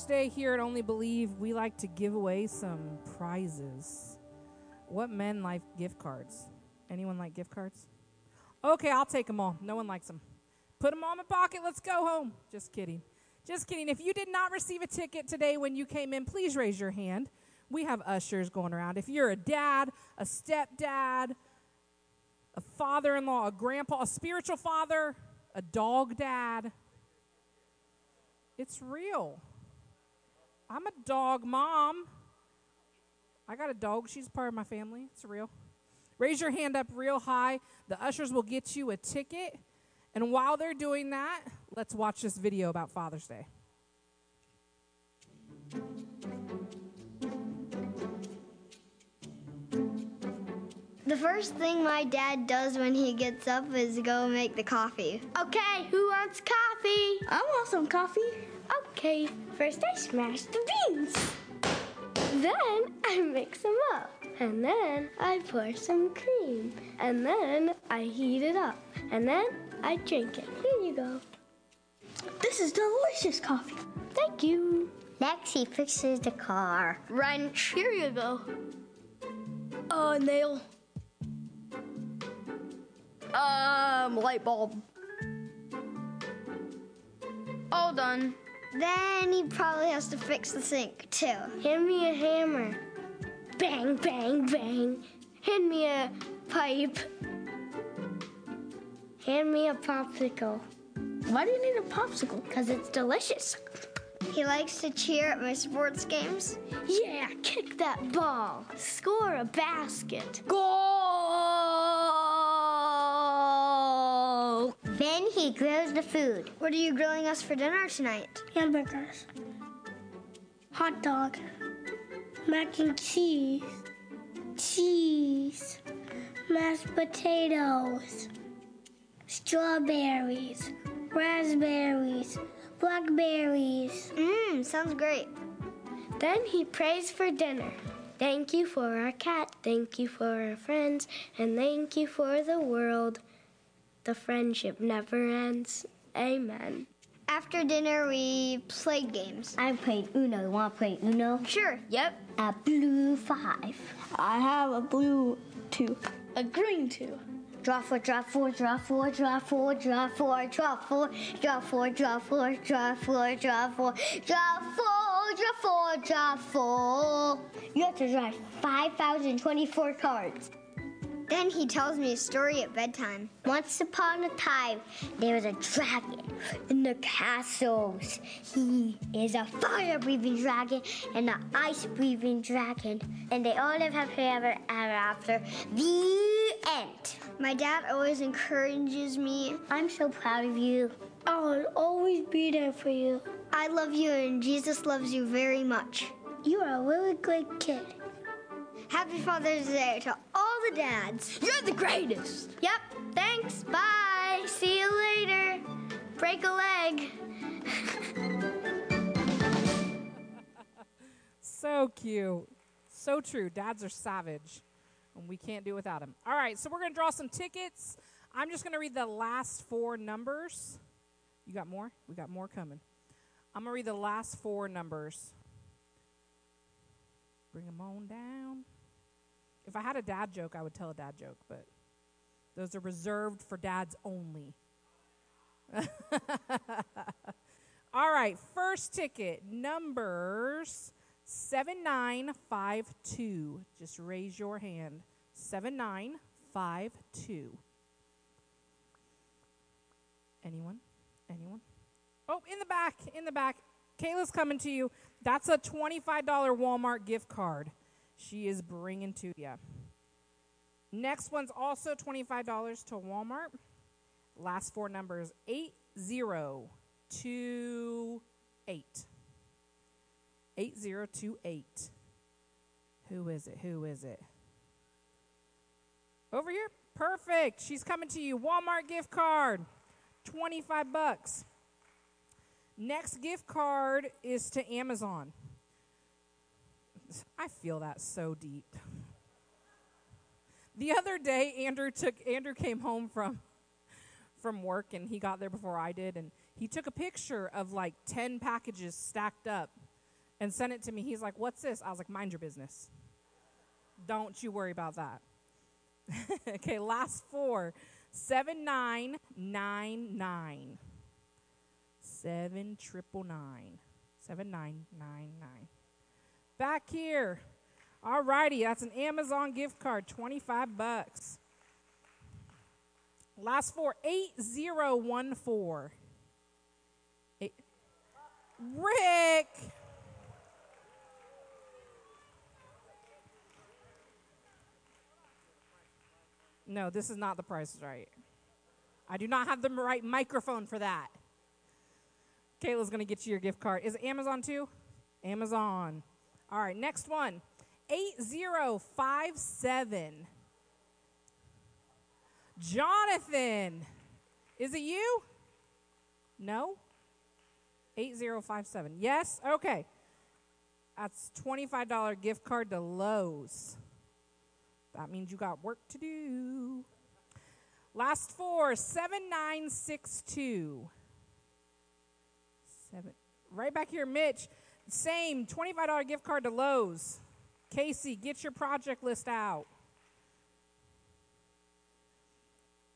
Day here at Only Believe, we like to give away some prizes. What men like gift cards? Anyone like gift cards? Okay, I'll take them all. No one likes them. Put them all in my pocket. Let's go home. Just kidding. Just kidding. If you did not receive a ticket today when you came in, please raise your hand. We have ushers going around. If you're a dad, a stepdad, a father in law, a grandpa, a spiritual father, a dog dad, it's real. I'm a dog mom. I got a dog. She's part of my family. It's real. Raise your hand up real high. The ushers will get you a ticket. And while they're doing that, let's watch this video about Father's Day. The first thing my dad does when he gets up is go make the coffee. Okay, who wants coffee? I want some coffee. Okay, first I smash the beans. Then I mix them up. And then I pour some cream. And then I heat it up. And then I drink it. Here you go. This is delicious coffee. Thank you. Next, he fixes the car. Wrench. Here you go. Uh, nail. Um, light bulb. All done. Then he probably has to fix the sink too. Hand me a hammer. Bang, bang, bang. Hand me a pipe. Hand me a popsicle. Why do you need a popsicle? Because it's delicious. He likes to cheer at my sports games. Yeah, kick that ball. Score a basket. Goal! Then he grills the food. What are you grilling us for dinner tonight? Hamburgers. Hot dog. Mac and cheese. Cheese. Mashed potatoes. Strawberries. Raspberries. Blackberries. Mmm, sounds great. Then he prays for dinner. Thank you for our cat, thank you for our friends, and thank you for the world. The friendship never ends. Amen. After dinner, we played games. I played Uno. You want to play Uno? Sure. Yep. A blue five. I have a blue two. A green two. Draw four, draw four, draw four, draw four, draw four, draw four, draw four, draw four, draw four, draw four, draw four, draw four, draw four. You have to draw 5,024 cards. Then he tells me a story at bedtime. Once upon a time, there was a dragon in the castles. He is a fire breathing dragon and an ice breathing dragon. And they all live happily ever after. The end. My dad always encourages me. I'm so proud of you. I'll always be there for you. I love you and Jesus loves you very much. You are a really good kid. Happy Father's Day to all the dads. You're the greatest. Yep. Thanks. Bye. See you later. Break a leg. So cute. So true. Dads are savage, and we can't do without them. All right, so we're going to draw some tickets. I'm just going to read the last four numbers. You got more? We got more coming. I'm going to read the last four numbers. Bring them on down. If I had a dad joke, I would tell a dad joke, but those are reserved for dads only. All right, first ticket, numbers 7952. Just raise your hand. 7952. Anyone? Anyone? Oh, in the back, in the back. Kayla's coming to you. That's a $25 Walmart gift card she is bringing to you. Next one's also $25 to Walmart. Last four numbers 8028. 8028. Who is it? Who is it? Over here? Perfect. She's coming to you. Walmart gift card. 25 bucks. Next gift card is to Amazon. I feel that so deep. The other day Andrew took Andrew came home from from work and he got there before I did and he took a picture of like 10 packages stacked up and sent it to me. He's like, What's this? I was like, Mind your business. Don't you worry about that. okay, last four 7999. 7 triple nine. 7999. Back here. All righty, that's an Amazon gift card, 25 bucks. Last four, 8014. Eight. Rick! No, this is not the price right. I do not have the right microphone for that. Kayla's going to get you your gift card. Is it Amazon too? Amazon. All right, next one 8057. Jonathan. Is it you? No? 8057. Yes? Okay. That's $25 gift card to Lowe's. That means you got work to do. Last four 7962. Seven. Right back here, Mitch. Same $25 gift card to Lowe's. Casey, get your project list out.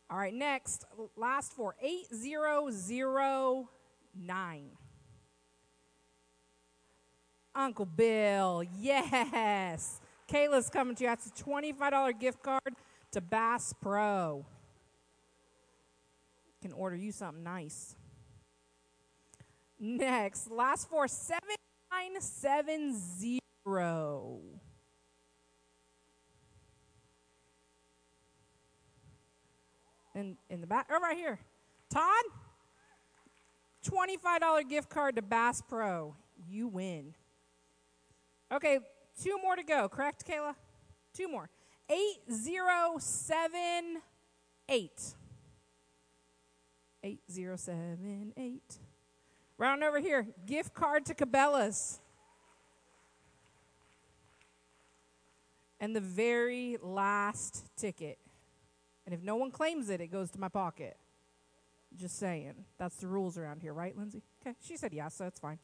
All right, next, last four 8009. Uncle Bill, yes. Kayla's coming to you. That's a $25 gift card to Bass Pro. Can order you something nice. Next, last four 7970. In, in the back, oh, right here. Todd, $25 gift card to Bass Pro. You win. Okay, two more to go, correct, Kayla? Two more. 8078. 8078. Round over here. Gift card to Cabela's. And the very last ticket. And if no one claims it, it goes to my pocket. Just saying. That's the rules around here, right, Lindsay? Okay. She said yes, so it's fine.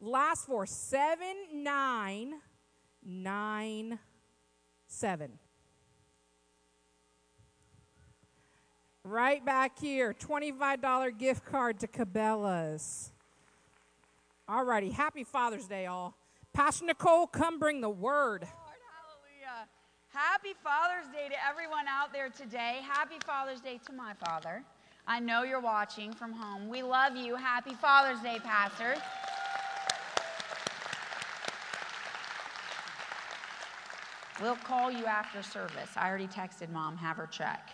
Last four seven nine nine seven. Right back here, $25 gift card to Cabela's. All righty, happy Father's Day, all. Pastor Nicole, come bring the word. Lord, hallelujah. Happy Father's Day to everyone out there today. Happy Father's Day to my father. I know you're watching from home. We love you. Happy Father's Day, Pastor. We'll call you after service. I already texted mom, have her check.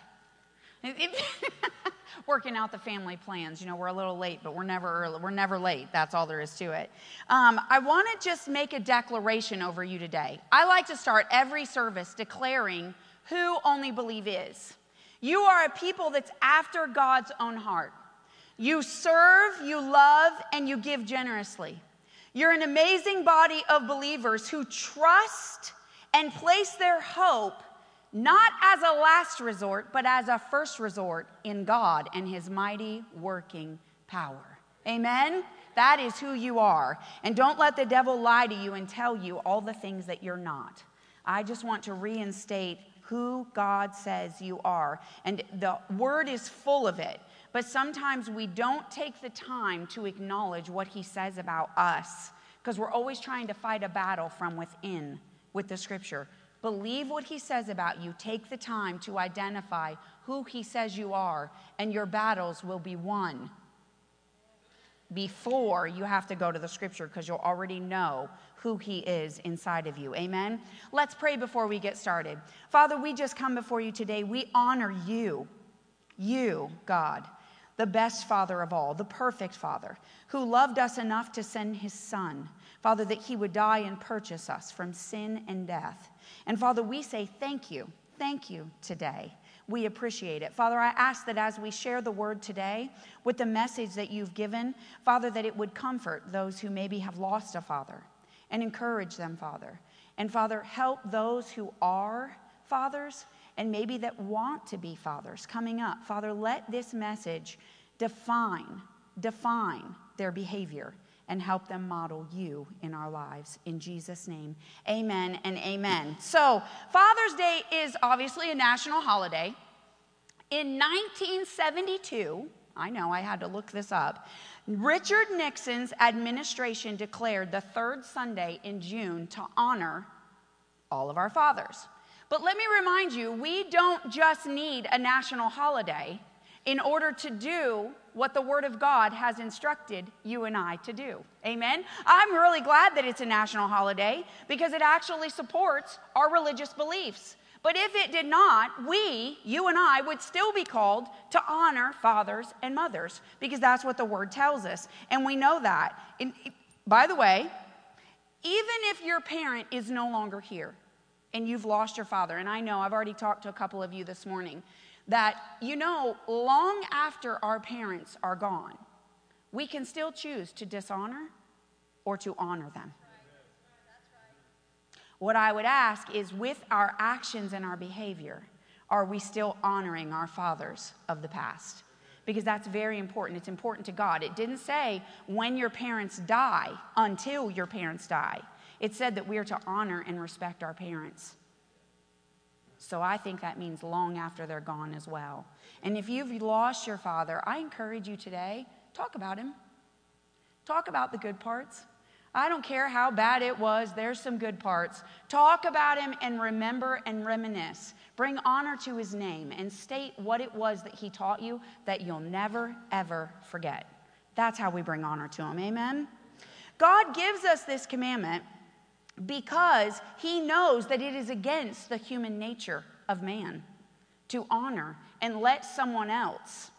Working out the family plans. You know, we're a little late, but we're never early. We're never late. That's all there is to it. Um, I want to just make a declaration over you today. I like to start every service declaring who Only Believe is. You are a people that's after God's own heart. You serve, you love, and you give generously. You're an amazing body of believers who trust and place their hope not as a last resort, but as a first resort in God and His mighty working power. Amen? That is who you are. And don't let the devil lie to you and tell you all the things that you're not. I just want to reinstate who God says you are. And the word is full of it. But sometimes we don't take the time to acknowledge what he says about us because we're always trying to fight a battle from within with the scripture. Believe what he says about you. Take the time to identify who he says you are, and your battles will be won before you have to go to the scripture because you'll already know who he is inside of you. Amen. Let's pray before we get started. Father, we just come before you today. We honor you, you, God, the best Father of all, the perfect Father, who loved us enough to send his Son, Father, that he would die and purchase us from sin and death. And Father, we say thank you, thank you today. We appreciate it. Father, I ask that as we share the word today with the message that you've given, Father, that it would comfort those who maybe have lost a father and encourage them, Father. And Father, help those who are fathers and maybe that want to be fathers coming up. Father, let this message define, define their behavior and help them model you in our lives. In Jesus' name, amen and amen. So, Father's Day is obviously a national holiday. In 1972, I know I had to look this up, Richard Nixon's administration declared the third Sunday in June to honor all of our fathers. But let me remind you, we don't just need a national holiday in order to do what the Word of God has instructed you and I to do. Amen? I'm really glad that it's a national holiday because it actually supports our religious beliefs. But if it did not, we, you and I, would still be called to honor fathers and mothers because that's what the Word tells us. And we know that. And by the way, even if your parent is no longer here and you've lost your father, and I know I've already talked to a couple of you this morning that, you know, long after our parents are gone, we can still choose to dishonor or to honor them. What I would ask is with our actions and our behavior, are we still honoring our fathers of the past? Because that's very important. It's important to God. It didn't say when your parents die until your parents die, it said that we are to honor and respect our parents. So I think that means long after they're gone as well. And if you've lost your father, I encourage you today talk about him. Talk about the good parts. I don't care how bad it was, there's some good parts. Talk about him and remember and reminisce. Bring honor to his name and state what it was that he taught you that you'll never, ever forget. That's how we bring honor to him. Amen? God gives us this commandment because he knows that it is against the human nature of man to honor and let someone else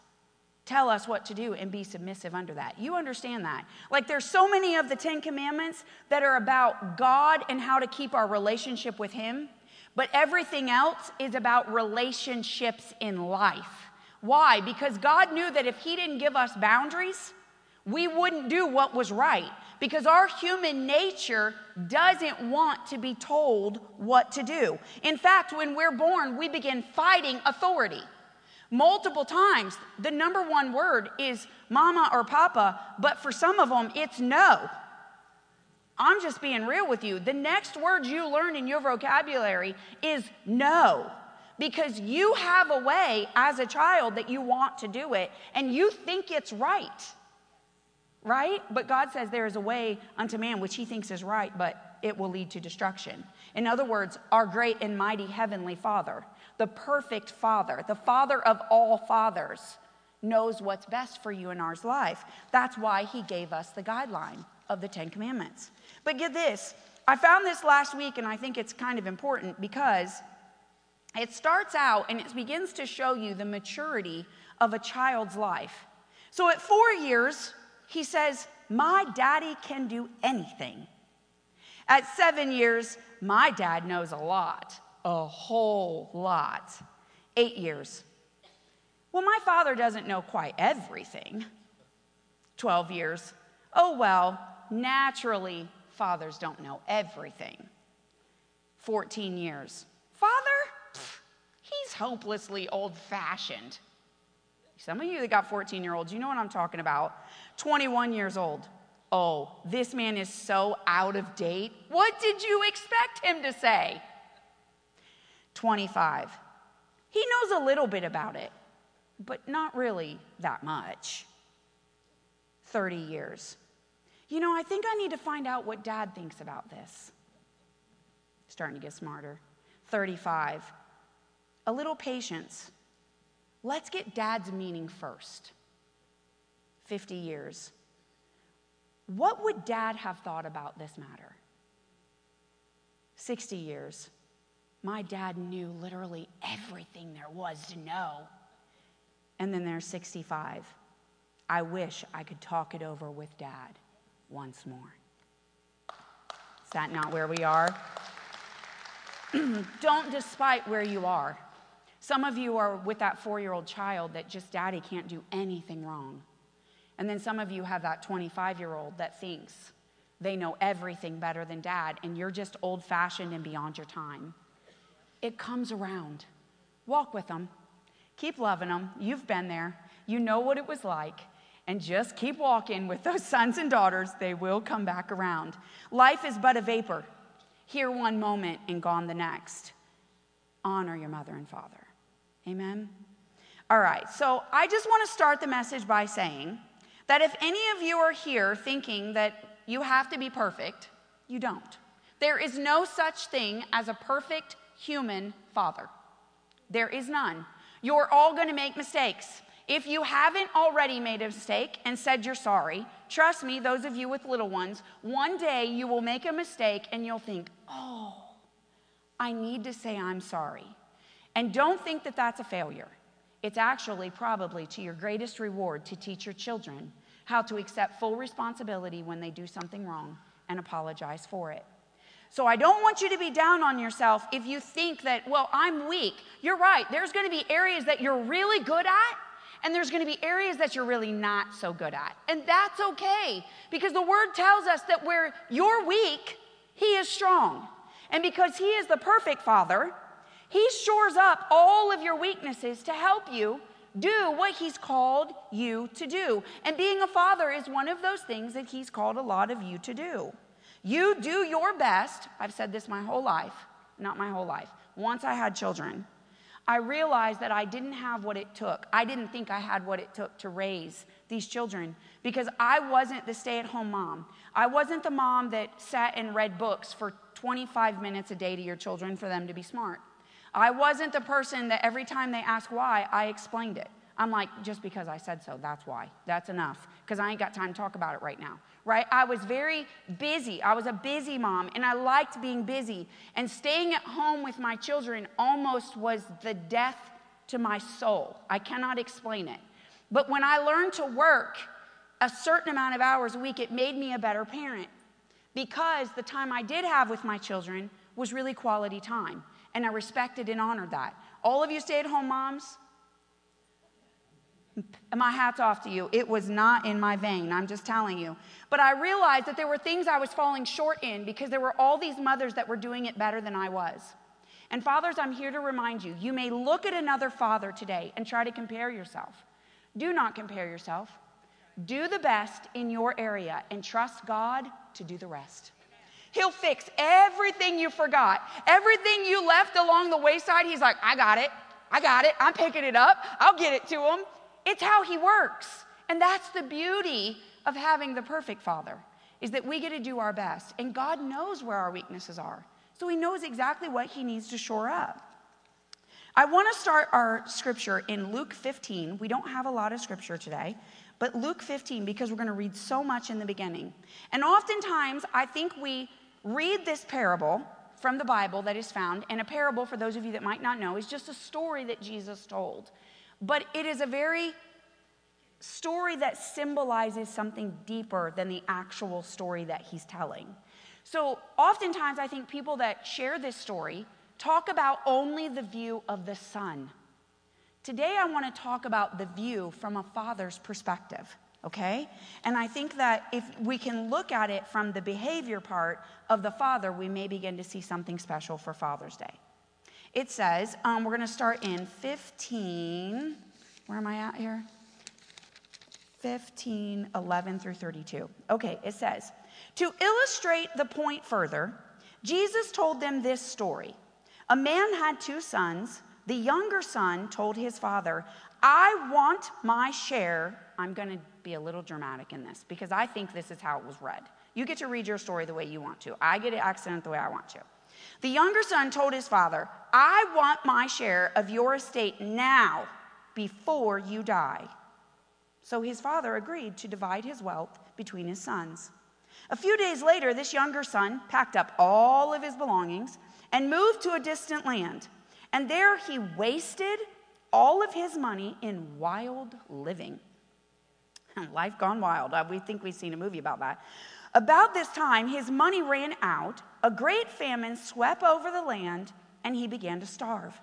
tell us what to do and be submissive under that. You understand that. Like there's so many of the 10 commandments that are about God and how to keep our relationship with him, but everything else is about relationships in life. Why? Because God knew that if he didn't give us boundaries, we wouldn't do what was right because our human nature doesn't want to be told what to do. In fact, when we're born, we begin fighting authority. Multiple times, the number one word is mama or papa, but for some of them, it's no. I'm just being real with you. The next word you learn in your vocabulary is no because you have a way as a child that you want to do it and you think it's right right? But God says there is a way unto man which he thinks is right, but it will lead to destruction. In other words, our great and mighty heavenly Father, the perfect Father, the Father of all fathers, knows what's best for you in our life. That's why he gave us the guideline of the Ten Commandments. But get this I found this last week, and I think it's kind of important because it starts out and it begins to show you the maturity of a child's life. So at four years, he says, My daddy can do anything. At seven years, my dad knows a lot, a whole lot. Eight years. Well, my father doesn't know quite everything. 12 years. Oh, well, naturally, fathers don't know everything. 14 years. Father? He's hopelessly old fashioned. Some of you that got 14 year olds, you know what I'm talking about. 21 years old. Oh, this man is so out of date. What did you expect him to say? 25. He knows a little bit about it, but not really that much. 30 years. You know, I think I need to find out what dad thinks about this. Starting to get smarter. 35. A little patience. Let's get dad's meaning first. 50 years. What would dad have thought about this matter? 60 years. My dad knew literally everything there was to know. And then there's 65. I wish I could talk it over with dad once more. Is that not where we are? Don't despite where you are. Some of you are with that four year old child that just daddy can't do anything wrong. And then some of you have that 25 year old that thinks they know everything better than dad, and you're just old fashioned and beyond your time. It comes around. Walk with them, keep loving them. You've been there, you know what it was like. and just keep walking with those sons and daughters. They will come back around. Life is but a vapor, here one moment and gone the next. Honor your mother and father. Amen. All right, so I just want to start the message by saying that if any of you are here thinking that you have to be perfect, you don't. There is no such thing as a perfect human father. There is none. You're all going to make mistakes. If you haven't already made a mistake and said you're sorry, trust me, those of you with little ones, one day you will make a mistake and you'll think, oh, I need to say I'm sorry. And don't think that that's a failure. It's actually probably to your greatest reward to teach your children how to accept full responsibility when they do something wrong and apologize for it. So I don't want you to be down on yourself if you think that, well, I'm weak. You're right. There's going to be areas that you're really good at, and there's going to be areas that you're really not so good at. And that's okay because the word tells us that where you're weak, he is strong. And because he is the perfect father, he shores up all of your weaknesses to help you do what he's called you to do. And being a father is one of those things that he's called a lot of you to do. You do your best. I've said this my whole life, not my whole life. Once I had children, I realized that I didn't have what it took. I didn't think I had what it took to raise these children because I wasn't the stay at home mom. I wasn't the mom that sat and read books for 25 minutes a day to your children for them to be smart. I wasn't the person that every time they ask why, I explained it. I'm like, just because I said so, that's why. That's enough. Because I ain't got time to talk about it right now, right? I was very busy. I was a busy mom, and I liked being busy. And staying at home with my children almost was the death to my soul. I cannot explain it. But when I learned to work a certain amount of hours a week, it made me a better parent because the time I did have with my children was really quality time. And I respected and honored that. All of you stay at home moms, my hat's off to you. It was not in my vein, I'm just telling you. But I realized that there were things I was falling short in because there were all these mothers that were doing it better than I was. And fathers, I'm here to remind you you may look at another father today and try to compare yourself. Do not compare yourself. Do the best in your area and trust God to do the rest. He'll fix everything you forgot, everything you left along the wayside. He's like, I got it. I got it. I'm picking it up. I'll get it to him. It's how he works. And that's the beauty of having the perfect father is that we get to do our best and God knows where our weaknesses are. So he knows exactly what he needs to shore up. I want to start our scripture in Luke 15. We don't have a lot of scripture today, but Luke 15 because we're going to read so much in the beginning. And oftentimes I think we read this parable from the Bible that is found, and a parable, for those of you that might not know, is just a story that Jesus told. But it is a very story that symbolizes something deeper than the actual story that he's telling. So, oftentimes, I think people that share this story talk about only the view of the son. Today, I want to talk about the view from a father's perspective, okay? And I think that if we can look at it from the behavior part of the father, we may begin to see something special for Father's Day. It says, um, we're going to start in 15. Where am I at here? 15, 11 through 32. Okay, it says, To illustrate the point further, Jesus told them this story. A man had two sons. The younger son told his father, I want my share. I'm going to be a little dramatic in this because I think this is how it was read. You get to read your story the way you want to. I get to accent the way I want to. The younger son told his father, I want my share of your estate now before you die. So his father agreed to divide his wealth between his sons. A few days later, this younger son packed up all of his belongings and moved to a distant land. And there he wasted all of his money in wild living. Life gone wild. Uh, we think we've seen a movie about that. About this time, his money ran out, a great famine swept over the land, and he began to starve.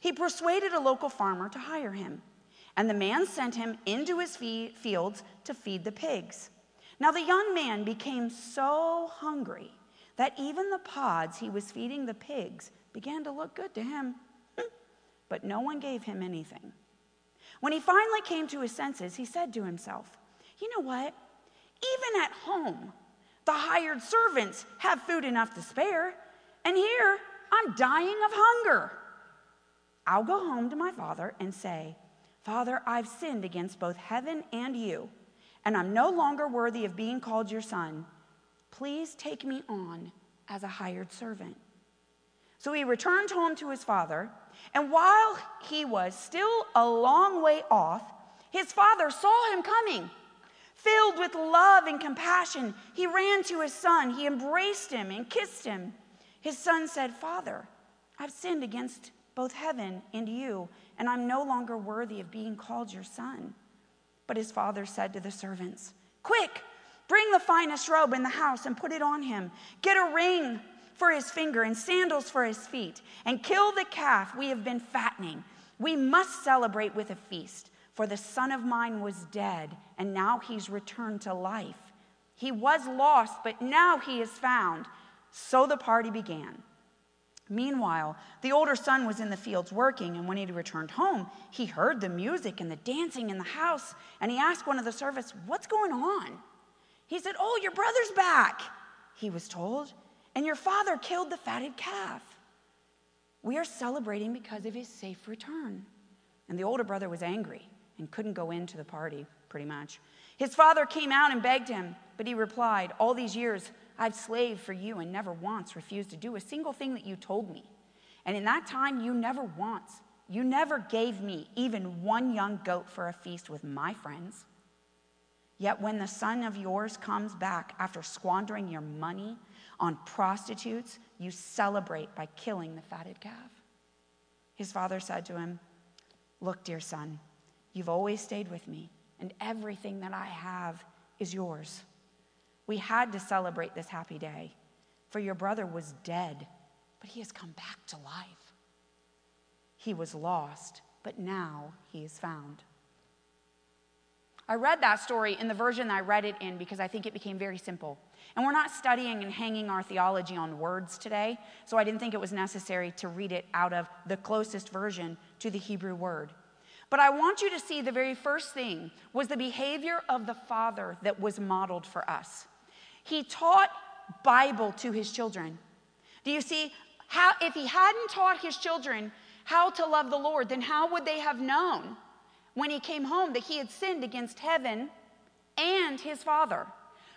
He persuaded a local farmer to hire him. And the man sent him into his fields to feed the pigs. Now the young man became so hungry that even the pods he was feeding the pigs began to look good to him. But no one gave him anything. When he finally came to his senses, he said to himself, You know what? Even at home, the hired servants have food enough to spare, and here I'm dying of hunger. I'll go home to my father and say, Father, I've sinned against both heaven and you, and I'm no longer worthy of being called your son. Please take me on as a hired servant. So he returned home to his father, and while he was still a long way off, his father saw him coming. Filled with love and compassion, he ran to his son. He embraced him and kissed him. His son said, Father, I've sinned against both heaven and you, and I'm no longer worthy of being called your son. But his father said to the servants, Quick, bring the finest robe in the house and put it on him. Get a ring for his finger and sandals for his feet, and kill the calf we have been fattening. We must celebrate with a feast, for the son of mine was dead, and now he's returned to life. He was lost, but now he is found. So the party began. Meanwhile, the older son was in the fields working, and when he returned home, he heard the music and the dancing in the house, and he asked one of the servants, What's going on? He said, Oh, your brother's back, he was told and your father killed the fatted calf. We are celebrating because of his safe return. And the older brother was angry and couldn't go into the party, pretty much. His father came out and begged him, but he replied, All these years I've slaved for you and never once refused to do a single thing that you told me. And in that time, you never once, you never gave me even one young goat for a feast with my friends. Yet when the son of yours comes back after squandering your money on prostitutes, you celebrate by killing the fatted calf. His father said to him, Look, dear son, you've always stayed with me, and everything that I have is yours. We had to celebrate this happy day, for your brother was dead, but he has come back to life. He was lost, but now he is found. I read that story in the version that I read it in because I think it became very simple. And we're not studying and hanging our theology on words today, so I didn't think it was necessary to read it out of the closest version to the Hebrew word. But I want you to see the very first thing was the behavior of the father that was modeled for us. He taught Bible to his children. Do you see how if he hadn't taught his children how to love the Lord, then how would they have known when he came home that he had sinned against heaven and his father?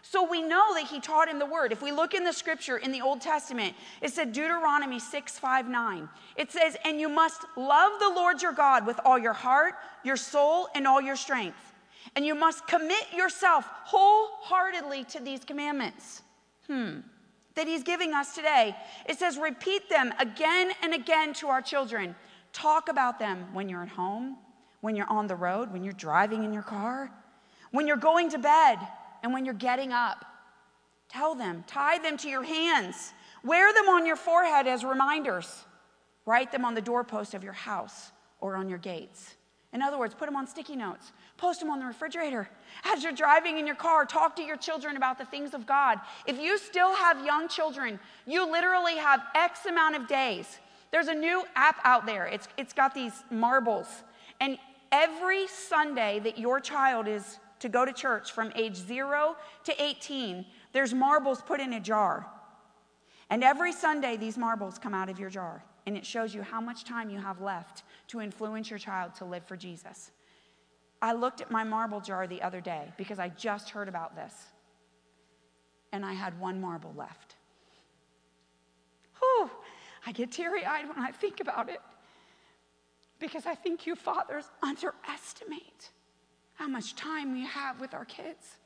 So we know that he taught him the word. If we look in the scripture in the Old Testament, it said Deuteronomy 6 5 9. It says, And you must love the Lord your God with all your heart, your soul, and all your strength. And you must commit yourself wholeheartedly to these commandments. Hmm. That he's giving us today. It says, repeat them again and again to our children. Talk about them when you're at home, when you're on the road, when you're driving in your car, when you're going to bed, and when you're getting up. Tell them, tie them to your hands, wear them on your forehead as reminders, write them on the doorpost of your house or on your gates. In other words, put them on sticky notes, post them on the refrigerator. As you're driving in your car, talk to your children about the things of God. If you still have young children, you literally have X amount of days. There's a new app out there, it's, it's got these marbles. And every Sunday that your child is to go to church from age zero to 18, there's marbles put in a jar. And every Sunday, these marbles come out of your jar, and it shows you how much time you have left to influence your child to live for Jesus. I looked at my marble jar the other day because I just heard about this, and I had one marble left. Whew, I get teary eyed when I think about it because I think you fathers underestimate how much time we have with our kids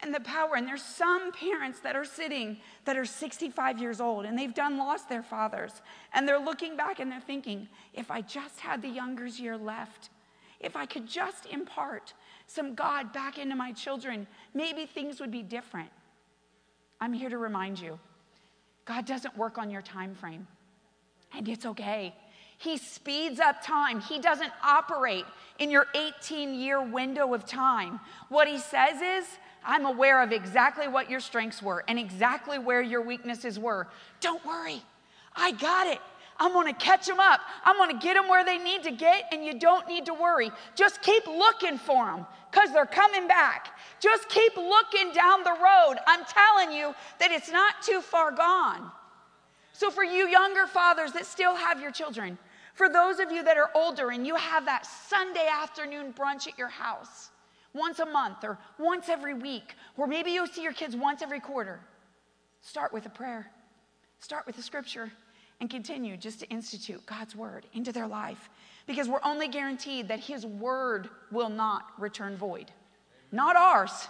and the power. And there's some parents that are sitting that are 65 years old and they've done lost their fathers. And they're looking back and they're thinking, if I just had the younger's year left, if I could just impart some God back into my children, maybe things would be different. I'm here to remind you God doesn't work on your time frame, and it's okay. He speeds up time. He doesn't operate in your 18 year window of time. What he says is, I'm aware of exactly what your strengths were and exactly where your weaknesses were. Don't worry, I got it. I'm gonna catch them up. I'm gonna get them where they need to get, and you don't need to worry. Just keep looking for them. because they're coming back. Just keep looking down the road. I'm telling you that it's not too far gone. So, for you younger fathers that still have your children, for those of you that are older and you have that Sunday afternoon brunch at your house once a month or once every week, or maybe you see your kids once every quarter, start with a prayer, start with a scripture, and continue just to institute God's word into their life because we're only guaranteed that His word will not return void. Not ours.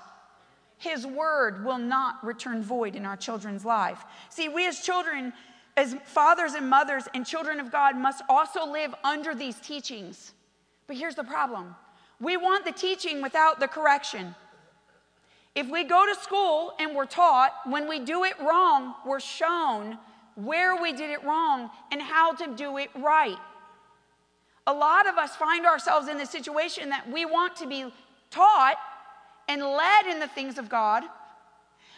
His word will not return void in our children's life. See, we as children, as fathers and mothers and children of God, must also live under these teachings. But here's the problem we want the teaching without the correction. If we go to school and we're taught, when we do it wrong, we're shown where we did it wrong and how to do it right. A lot of us find ourselves in the situation that we want to be taught and led in the things of God,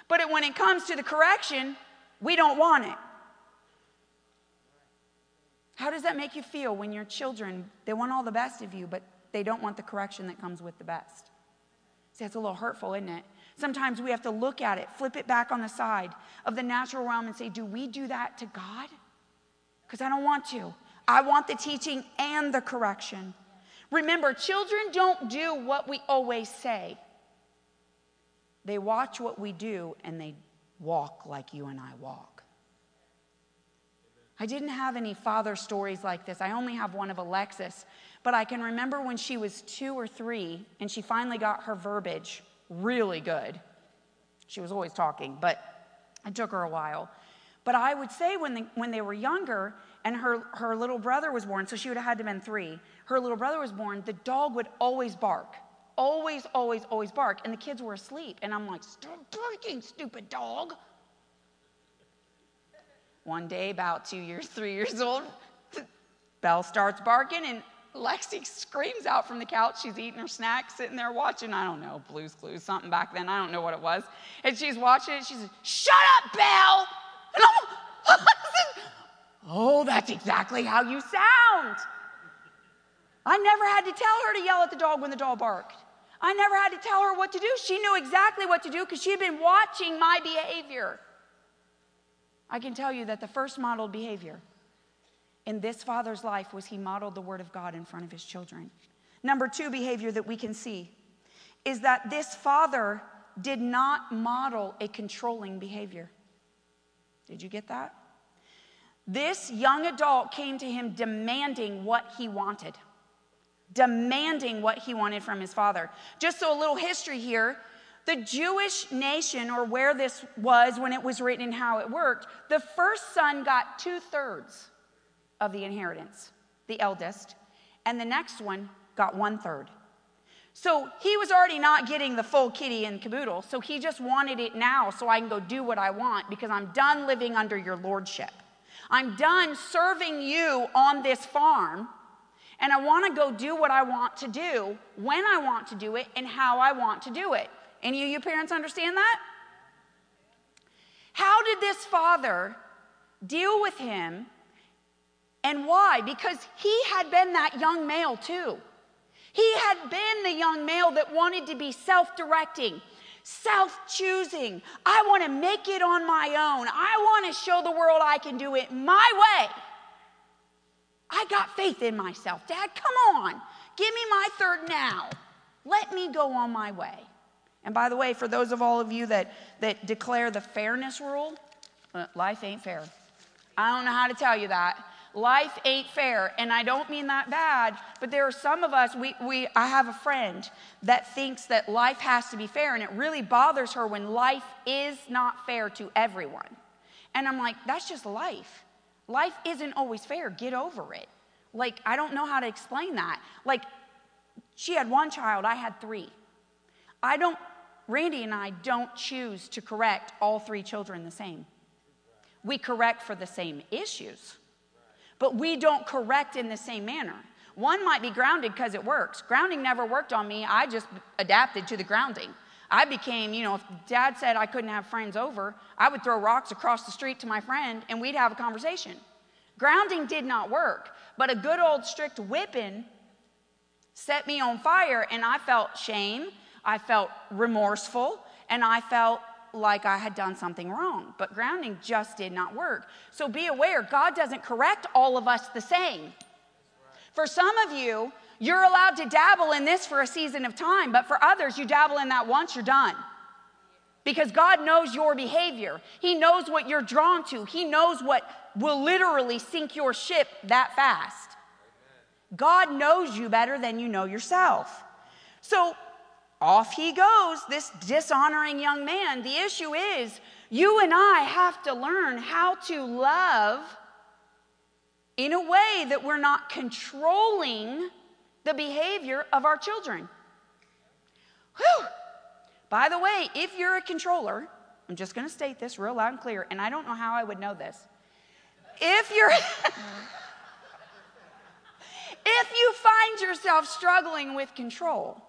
but when it comes to the correction, we don't want it. How does that make you feel when your children, they want all the best of you, but they don't want the correction that comes with the best? See, that's a little hurtful, isn't it? Sometimes we have to look at it, flip it back on the side of the natural realm and say, Do we do that to God? Because I don't want to. I want the teaching and the correction. Remember, children don't do what we always say, they watch what we do and they walk like you and I walk. I didn't have any father stories like this. I only have one of Alexis. But I can remember when she was two or three and she finally got her verbiage really good. She was always talking, but it took her a while. But I would say when they, when they were younger, and her, her little brother was born, so she would have had to have been three. Her little brother was born, the dog would always bark. Always, always, always bark. And the kids were asleep. And I'm like, stop barking, stupid dog. One day, about two years, three years old, Belle starts barking, and Lexi screams out from the couch. She's eating her snack, sitting there watching, I don't know, Blue's Clues, something back then. I don't know what it was. And she's watching it. She says, Shut up, Belle. And I'm, Oh, that's exactly how you sound. I never had to tell her to yell at the dog when the dog barked. I never had to tell her what to do. She knew exactly what to do because she had been watching my behavior. I can tell you that the first modeled behavior in this father's life was he modeled the word of God in front of his children. Number two behavior that we can see is that this father did not model a controlling behavior. Did you get that? This young adult came to him demanding what he wanted, demanding what he wanted from his father. Just so a little history here the Jewish nation, or where this was when it was written and how it worked, the first son got two thirds of the inheritance, the eldest, and the next one got one third. So he was already not getting the full kitty and caboodle, so he just wanted it now so I can go do what I want because I'm done living under your lordship. I'm done serving you on this farm, and I want to go do what I want to do, when I want to do it, and how I want to do it. Any of you parents understand that? How did this father deal with him and why? Because he had been that young male too. He had been the young male that wanted to be self directing, self choosing. I want to make it on my own. I want to show the world I can do it my way. I got faith in myself. Dad, come on. Give me my third now. Let me go on my way. And by the way, for those of all of you that, that declare the fairness rule, uh, life ain't fair. I don't know how to tell you that. Life ain't fair, and I don't mean that bad, but there are some of us, we, we, I have a friend that thinks that life has to be fair, and it really bothers her when life is not fair to everyone. And I'm like, that's just life. Life isn't always fair. Get over it. Like, I don't know how to explain that. Like, she had one child, I had three. I don't, Randy and I don't choose to correct all three children the same. We correct for the same issues but we don't correct in the same manner. One might be grounded because it works. Grounding never worked on me. I just adapted to the grounding. I became, you know, if dad said I couldn't have friends over, I would throw rocks across the street to my friend and we'd have a conversation. Grounding did not work, but a good old strict whipping set me on fire, and I felt shame, I felt remorseful, and I felt like I had done something wrong. But grounding just did not work. So be aware, God doesn't correct all of us the same. For some of you, you're allowed to dabble in this for a season of time, but for others, you dabble in that once, you're done. Because God knows your behavior. He knows what you're drawn to. He knows what will literally sink your ship that fast. God knows you better than you know yourself. So off he goes, this dishonoring young man. The issue is, you and I have to learn how to love in a way that we're not controlling the behavior of our children. Whew. By the way, if you're a controller, I'm just going to state this real loud and clear, and I don't know how I would know this. If you're. if you find yourself struggling with control,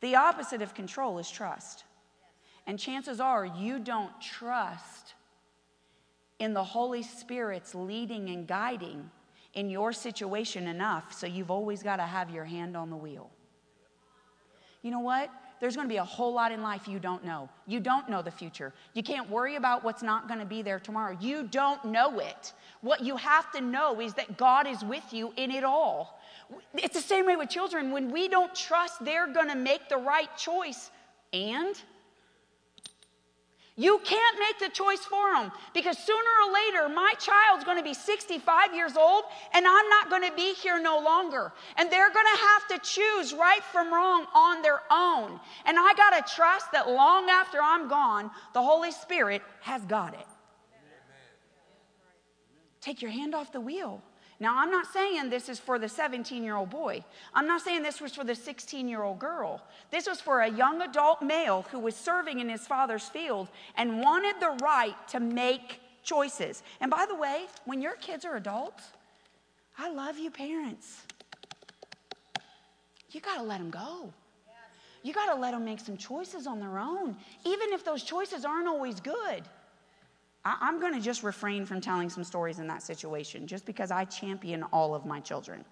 the opposite of control is trust. And chances are you don't trust in the Holy Spirit's leading and guiding in your situation enough, so you've always got to have your hand on the wheel. You know what? There's going to be a whole lot in life you don't know. You don't know the future. You can't worry about what's not going to be there tomorrow. You don't know it. What you have to know is that God is with you in it all. It's the same way with children. When we don't trust they're going to make the right choice, and you can't make the choice for them because sooner or later, my child's going to be 65 years old and I'm not going to be here no longer. And they're going to have to choose right from wrong on their own. And I got to trust that long after I'm gone, the Holy Spirit has got it. Take your hand off the wheel. Now, I'm not saying this is for the 17 year old boy. I'm not saying this was for the 16 year old girl. This was for a young adult male who was serving in his father's field and wanted the right to make choices. And by the way, when your kids are adults, I love you, parents. You got to let them go. You got to let them make some choices on their own, even if those choices aren't always good. I, am going to just refrain from telling some stories in that situation just because I champion all of my children.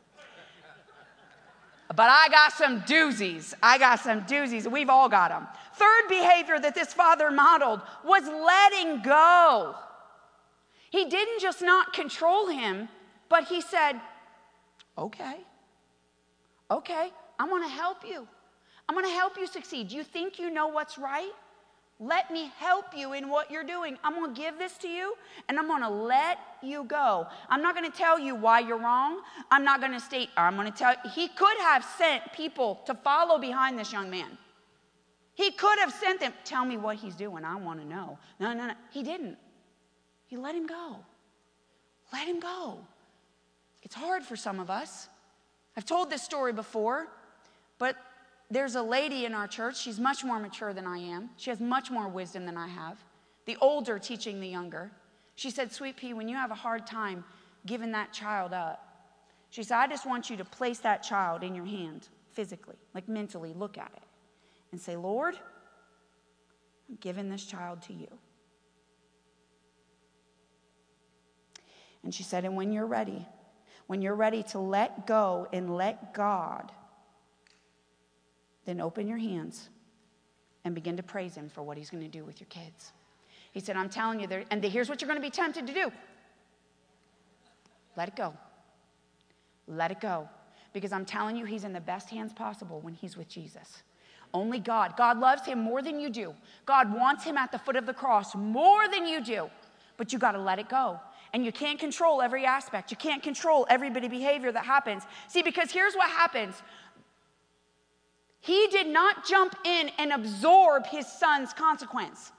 But I got some doozies. I got some doozies. We've all got them. Third behavior that this father modeled was letting go. He didn't just not control him, but he said, Okay, okay, I'm gonna help you. I'm gonna help you succeed. You think you know what's right? Let me help you in what you're doing. I'm going to give this to you and I'm going to let you go. I'm not going to tell you why you're wrong. I'm not going to state, I'm going to tell he could have sent people to follow behind this young man. He could have sent them, tell me what he's doing. I want to know. No, no, no. He didn't. He let him go. Let him go. It's hard for some of us. I've told this story before, but there's a lady in our church. She's much more mature than I am. She has much more wisdom than I have. The older teaching the younger. She said, Sweet Pea, when you have a hard time giving that child up, she said, I just want you to place that child in your hand physically, like mentally, look at it, and say, Lord, I'm giving this child to you. And she said, And when you're ready, when you're ready to let go and let God, then open your hands and begin to praise Him for what He's going to do with your kids. He said, I'm telling you, and here's what you're going to be tempted to do let it go. Let it go. Because I'm telling you, He's in the best hands possible when He's with Jesus. Only God. God loves Him more than you do. God wants Him at the foot of the cross more than you do. But you got to let it go. And you can't control every aspect. You can't control every bit of behavior that happens. See, because here's what happens he did not jump in and absorb his son's consequence.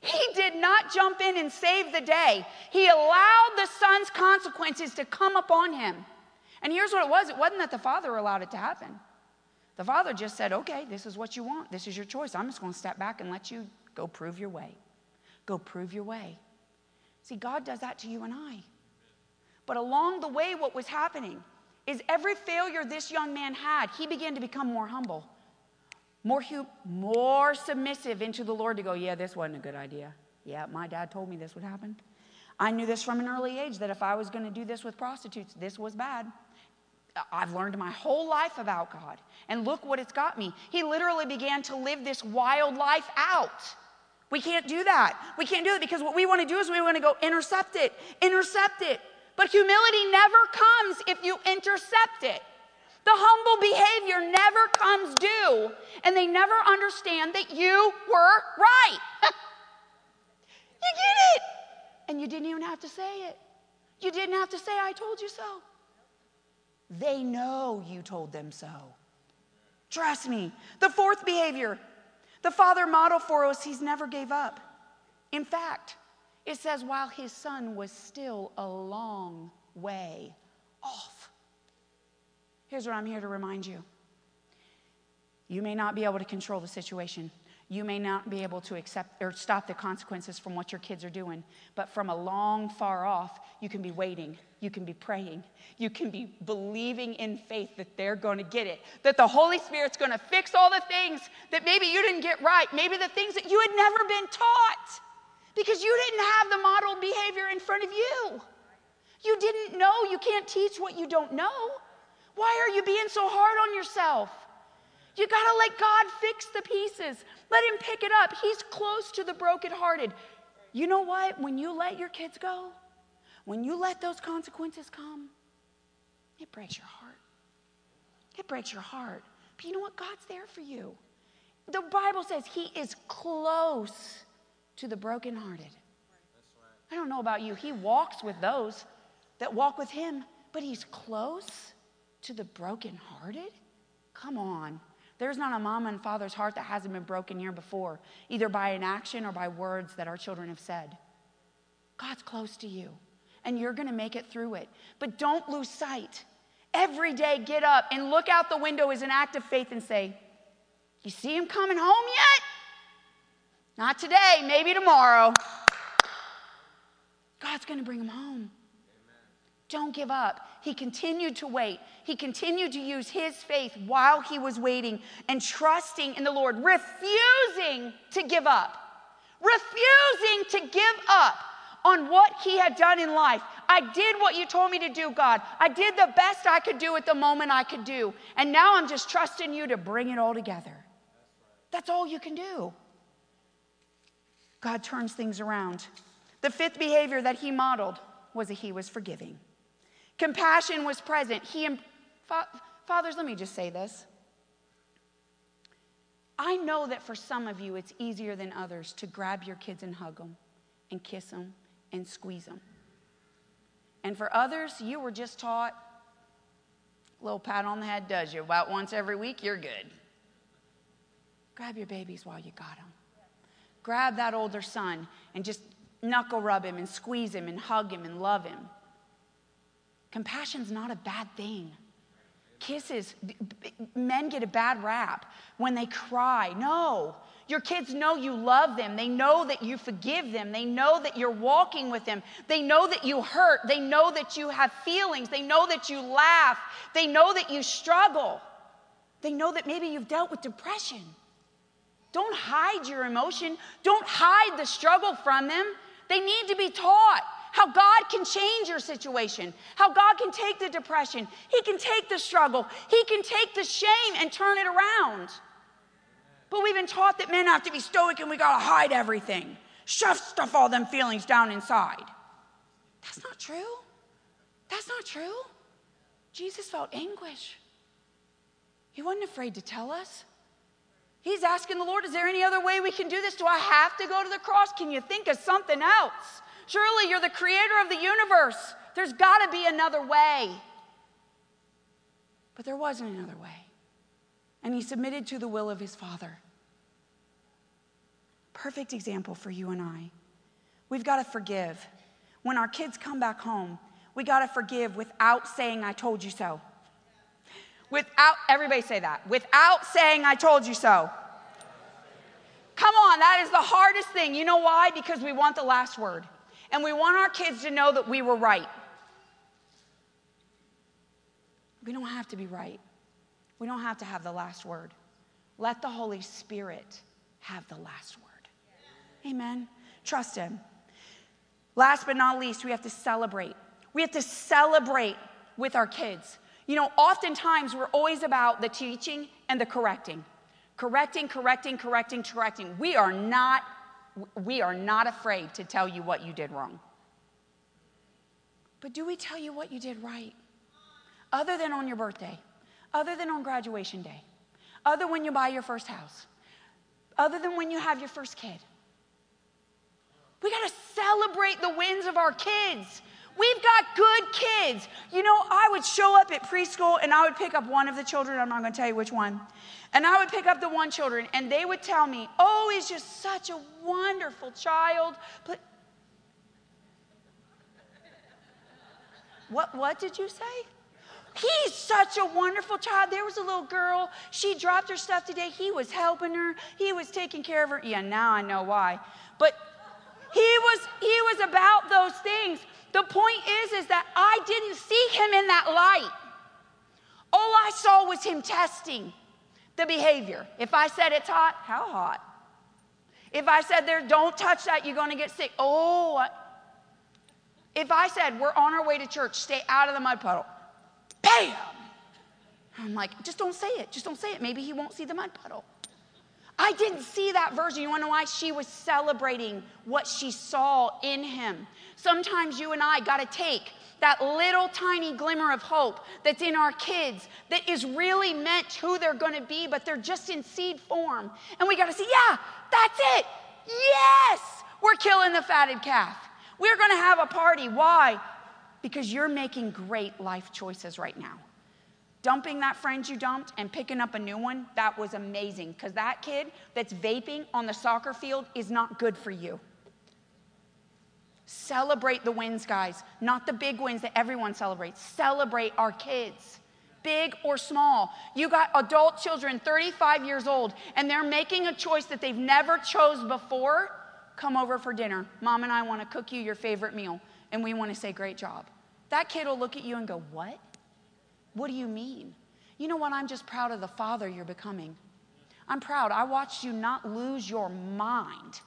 He did not jump in and save the day. He allowed the son's consequences to come upon him. And here's what it was it wasn't that the father allowed it to happen. The father just said, Okay, this is what you want. This is your choice. I'm just going to step back and let you go prove your way. Go prove your way. See, God does that to you and I. But along the way, what was happening is every failure this young man had, he began to become more humble more, more submissive into the Lord to go, yeah, this wasn't a good idea. Yeah, my dad told me this would happen. I knew this from an early age that if I was going to do this with prostitutes, this was bad. I've learned my whole life about God, and look what it's got me. He literally began to live this wild life out. We can't do that. We can't do it because what we want to do is we want to go intercept it, intercept it. But humility never comes if you intercept it. The humble behavior never comes due, and they never understand that you were right. you get it. And you didn't even have to say it. You didn't have to say, I told you so. They know you told them so. Trust me. The fourth behavior, the father model for us, he's never gave up. In fact, it says, while his son was still a long way off. Here's what I'm here to remind you you may not be able to control the situation. You may not be able to accept or stop the consequences from what your kids are doing, but from a long, far off, you can be waiting. You can be praying. You can be believing in faith that they're going to get it, that the Holy Spirit's going to fix all the things that maybe you didn't get right, maybe the things that you had never been taught because you didn't have the modeled behavior in front of you. You didn't know. You can't teach what you don't know. Why are you being so hard on yourself? You got to let God fix the pieces. Let Him pick it up. He's close to the brokenhearted. You know what? When you let your kids go, when you let those consequences come, it breaks your heart. It breaks your heart. But you know what? God's there for you. The Bible says He is close to the brokenhearted. I don't know about you. He walks with those that walk with Him, but He's close to the brokenhearted? Come on. There's not a mama and father's heart that hasn't been broken here before, either by an action or by words that our children have said. God's close to you, and you're going to make it through it. But don't lose sight. Every day, get up and look out the window as an act of faith and say, You see him coming home yet? Not today, maybe tomorrow. God's going to bring him home. Don't give up. He continued to wait. He continued to use his faith while he was waiting and trusting in the Lord, refusing to give up. Refusing to give up on what he had done in life. I did what you told me to do, God. I did the best I could do at the moment I could do. And now I'm just trusting you to bring it all together. That's all you can do. God turns things around. The fifth behavior that he modeled was that he was forgiving. Compassion was present. He, and fathers, let me just say this. I know that for some of you, it's easier than others to grab your kids and hug them and kiss them and squeeze them. And for others, you were just taught a little pat on the head does you. About once every week, you're good. Grab your babies while you got them. Grab that older son and just knuckle rub him and squeeze him and hug him and love him. Compassion's not a bad thing. Kisses, men get a bad rap when they cry. No, your kids know you love them. They know that you forgive them. They know that you're walking with them. They know that you hurt. They know that you have feelings. They know that you laugh. They know that you struggle. They know that maybe you've dealt with depression. Don't hide your emotion. Don't hide the struggle from them. They need to be taught how God can change your situation, how God can take the depression, He can take the struggle, He can take the shame and turn it around. But we've been taught that men have to be stoic and we gotta hide everything, shove stuff all them feelings down inside. That's not true. That's not true. Jesus felt anguish. He wasn't afraid to tell us. He's asking the Lord, is there any other way we can do this? Do I have to go to the cross? Can you think of something else? Surely you're the creator of the universe. There's got to be another way. But there wasn't another way. And he submitted to the will of his father. Perfect example for you and I. We've got to forgive. When our kids come back home, we got to forgive without saying, I told you so. Without, everybody say that. Without saying, I told you so. Come on, that is the hardest thing. You know why? Because we want the last word and we want our kids to know that we were right. We don't have to be right. We don't have to have the last word. Let the Holy Spirit have the last word. Amen. Trust Him. Last but not least, we have to celebrate. We have to celebrate with our kids. You know, oftentimes we're always about the teaching and the correcting. Correcting, correcting, correcting, correcting. We are not we are not afraid to tell you what you did wrong. But do we tell you what you did right? Other than on your birthday, other than on graduation day, other when you buy your first house, other than when you have your first kid. We got to celebrate the wins of our kids. We've got good kids. You know, I would show up at preschool and I would pick up one of the children. I'm not going to tell you which one. And I would pick up the one children and they would tell me, "Oh, he's just such a wonderful child." But What what did you say? He's such a wonderful child. There was a little girl. She dropped her stuff today. He was helping her. He was taking care of her. Yeah, now I know why. But he was he was about those things. The point is is that I didn't see him in that light. All I saw was him testing the behavior. If I said it's hot, how hot? If I said there don't touch that, you're going to get sick. Oh, if I said we're on our way to church, stay out of the mud puddle. Bam! I'm like, just don't say it. Just don't say it. Maybe he won't see the mud puddle. I didn't see that version. You wanna know why? She was celebrating what she saw in him. Sometimes you and I gotta take that little tiny glimmer of hope that's in our kids that is really meant who they're gonna be, but they're just in seed form. And we gotta say, yeah, that's it. Yes, we're killing the fatted calf. We're gonna have a party. Why? Because you're making great life choices right now. Dumping that friend you dumped and picking up a new one, that was amazing because that kid that's vaping on the soccer field is not good for you. Celebrate the wins, guys, not the big wins that everyone celebrates. Celebrate our kids, big or small. You got adult children, 35 years old, and they're making a choice that they've never chose before. Come over for dinner. Mom and I want to cook you your favorite meal, and we want to say, Great job. That kid will look at you and go, What? What do you mean? You know what? I'm just proud of the father you're becoming. I'm proud. I watched you not lose your mind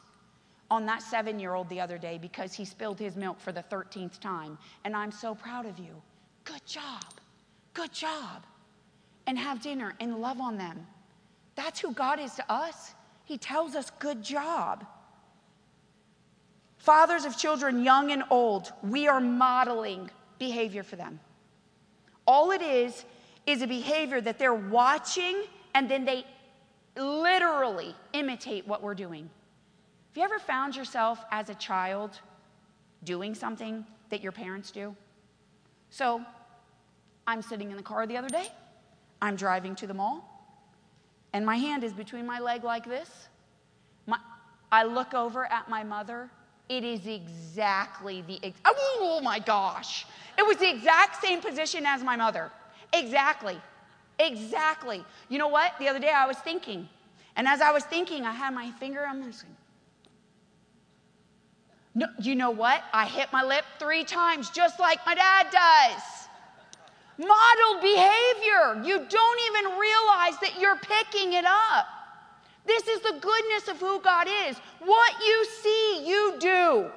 on that seven year old the other day because he spilled his milk for the 13th time. And I'm so proud of you. Good job. Good job. And have dinner and love on them. That's who God is to us. He tells us, good job. Fathers of children, young and old, we are modeling behavior for them. All it is is a behavior that they're watching and then they literally imitate what we're doing. Have you ever found yourself as a child doing something that your parents do? So, I'm sitting in the car the other day, I'm driving to the mall, and my hand is between my leg like this. My, I look over at my mother. It is exactly the, ex- oh my gosh. It was the exact same position as my mother. Exactly. Exactly. You know what? The other day I was thinking, and as I was thinking, I had my finger on this. No, you know what? I hit my lip three times, just like my dad does. Modeled behavior. You don't even realize that you're picking it up. This is the goodness of who God is. What you see, you do.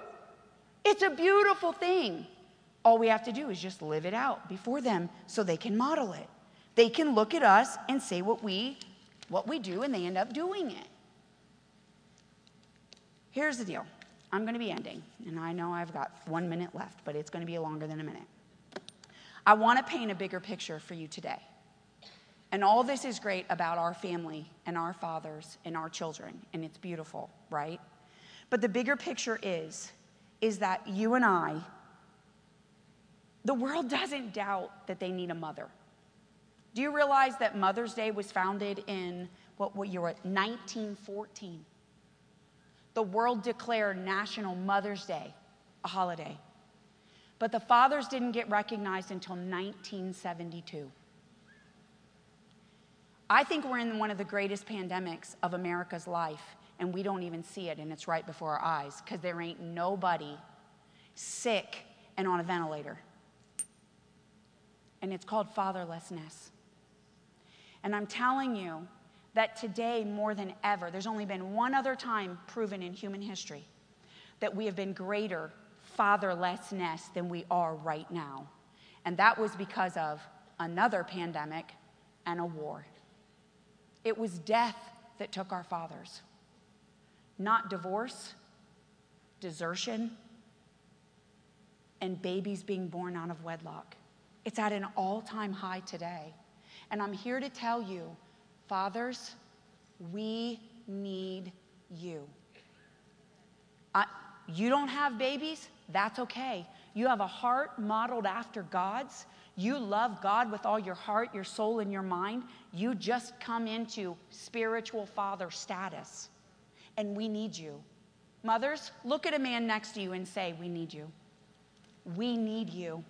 It's a beautiful thing. All we have to do is just live it out before them so they can model it. They can look at us and say what we what we do and they end up doing it. Here's the deal. I'm going to be ending, and I know I've got 1 minute left, but it's going to be longer than a minute. I want to paint a bigger picture for you today. And all this is great about our family and our fathers and our children, and it's beautiful, right? But the bigger picture is is that you and I the world doesn't doubt that they need a mother. Do you realize that Mother's Day was founded in what, what at 1914? The world declared National Mother's Day a holiday. But the fathers didn't get recognized until 1972. I think we're in one of the greatest pandemics of America's life, and we don't even see it, and it's right before our eyes because there ain't nobody sick and on a ventilator and it's called fatherlessness. And I'm telling you that today, more than ever, there's only been one other time proven in human history that we have been greater fatherlessness than we are right now. And that was because of another pandemic, and a war. It was death that took our fathers, not divorce, desertion, and babies being born out of wedlock. It's at an all time high today. And I'm here to tell you, fathers, we need you. You don't have babies? That's okay. You have a heart modeled after God's. You love God with all your heart, your soul, and your mind. You just come into spiritual father status. And we need you. Mothers, look at a man next to you and say, We need you. We need you.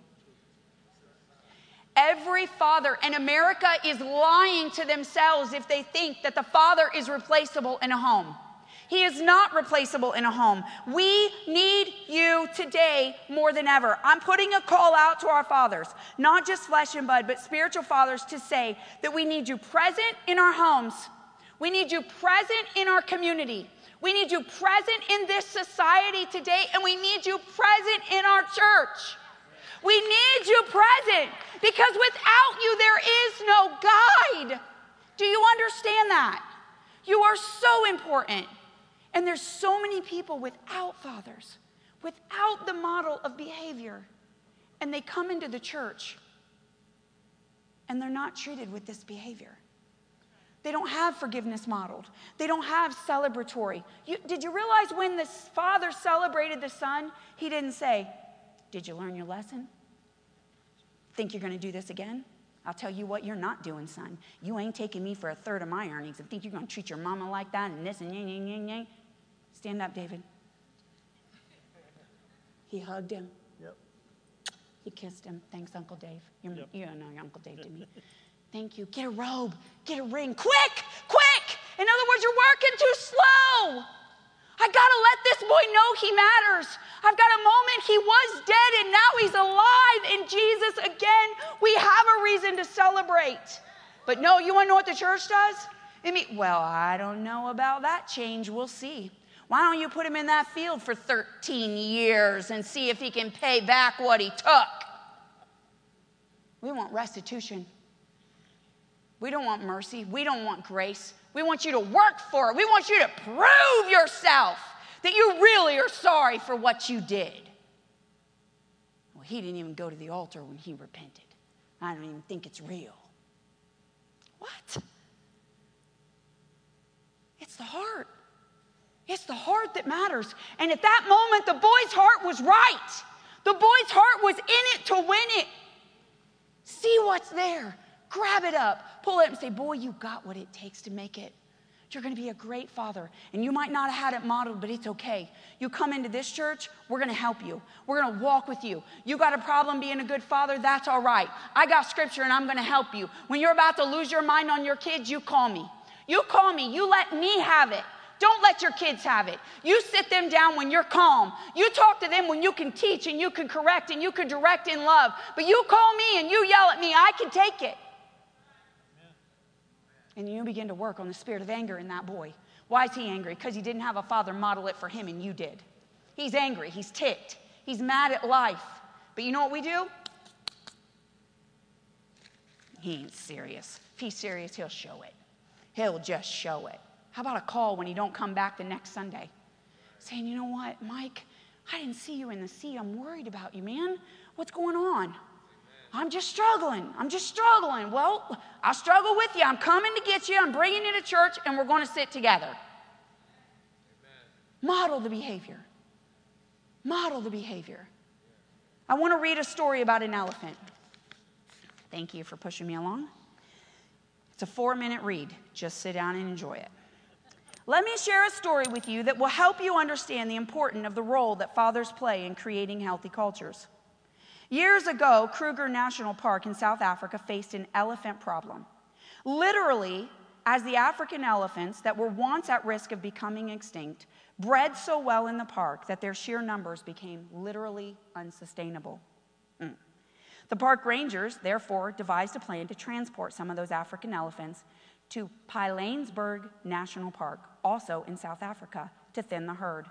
Every father in America is lying to themselves if they think that the father is replaceable in a home. He is not replaceable in a home. We need you today more than ever. I'm putting a call out to our fathers, not just flesh and blood, but spiritual fathers, to say that we need you present in our homes. We need you present in our community. We need you present in this society today, and we need you present in our church. We need you present because without you, there is no guide. Do you understand that? You are so important. And there's so many people without fathers, without the model of behavior. And they come into the church and they're not treated with this behavior. They don't have forgiveness modeled. They don't have celebratory. You, did you realize when the father celebrated the son, he didn't say, Did you learn your lesson? Think you're going to do this again? I'll tell you what, you're not doing, son. You ain't taking me for a third of my earnings and think you're going to treat your mama like that and this and yang, yang, yang, yang. Stand up, David. He hugged him. Yep. He kissed him. Thanks, Uncle Dave. You're, Yep. You don't know your Uncle Dave to me. Thank you. Get a robe. Get a ring. Quick, quick. In other words, you're working too slow. I gotta let this boy know he matters. I've got a moment he was dead and now he's alive in Jesus again. We have a reason to celebrate. But no, you wanna know what the church does? I mean, well, I don't know about that change. We'll see. Why don't you put him in that field for 13 years and see if he can pay back what he took? We want restitution. We don't want mercy. We don't want grace. We want you to work for it. We want you to prove yourself that you really are sorry for what you did. Well, he didn't even go to the altar when he repented. I don't even think it's real. What? It's the heart. It's the heart that matters. And at that moment, the boy's heart was right. The boy's heart was in it to win it. See what's there. Grab it up, pull it and say, Boy, you got what it takes to make it. You're going to be a great father. And you might not have had it modeled, but it's okay. You come into this church, we're going to help you. We're going to walk with you. You got a problem being a good father, that's all right. I got scripture and I'm going to help you. When you're about to lose your mind on your kids, you call me. You call me. You let me have it. Don't let your kids have it. You sit them down when you're calm. You talk to them when you can teach and you can correct and you can direct in love. But you call me and you yell at me, I can take it. And you begin to work on the spirit of anger in that boy. Why is he angry? Because he didn't have a father model it for him and you did. He's angry, he's ticked, he's mad at life. But you know what we do? He ain't serious. If he's serious, he'll show it. He'll just show it. How about a call when he don't come back the next Sunday? Saying, you know what, Mike, I didn't see you in the seat. I'm worried about you, man. What's going on? I'm just struggling. I'm just struggling. Well, I'll struggle with you. I'm coming to get you. I'm bringing you to church, and we're going to sit together. Model the behavior. Model the behavior. I want to read a story about an elephant. Thank you for pushing me along. It's a four minute read. Just sit down and enjoy it. Let me share a story with you that will help you understand the importance of the role that fathers play in creating healthy cultures. Years ago, Kruger National Park in South Africa faced an elephant problem. Literally, as the African elephants that were once at risk of becoming extinct bred so well in the park that their sheer numbers became literally unsustainable. Mm. The park rangers, therefore, devised a plan to transport some of those African elephants to Pilanesberg National Park, also in South Africa, to thin the herd.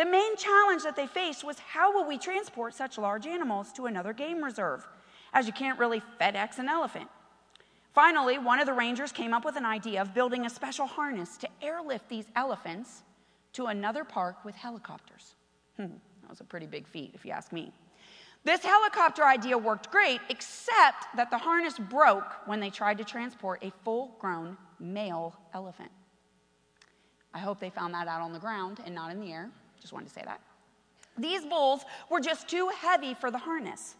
The main challenge that they faced was how will we transport such large animals to another game reserve? as you can't really FedEx an elephant. Finally, one of the rangers came up with an idea of building a special harness to airlift these elephants to another park with helicopters. Hmm, that was a pretty big feat, if you ask me. This helicopter idea worked great, except that the harness broke when they tried to transport a full grown male elephant. I hope they found that out on the ground and not in the air. Just wanted to say that. These bulls were just too heavy for the harness.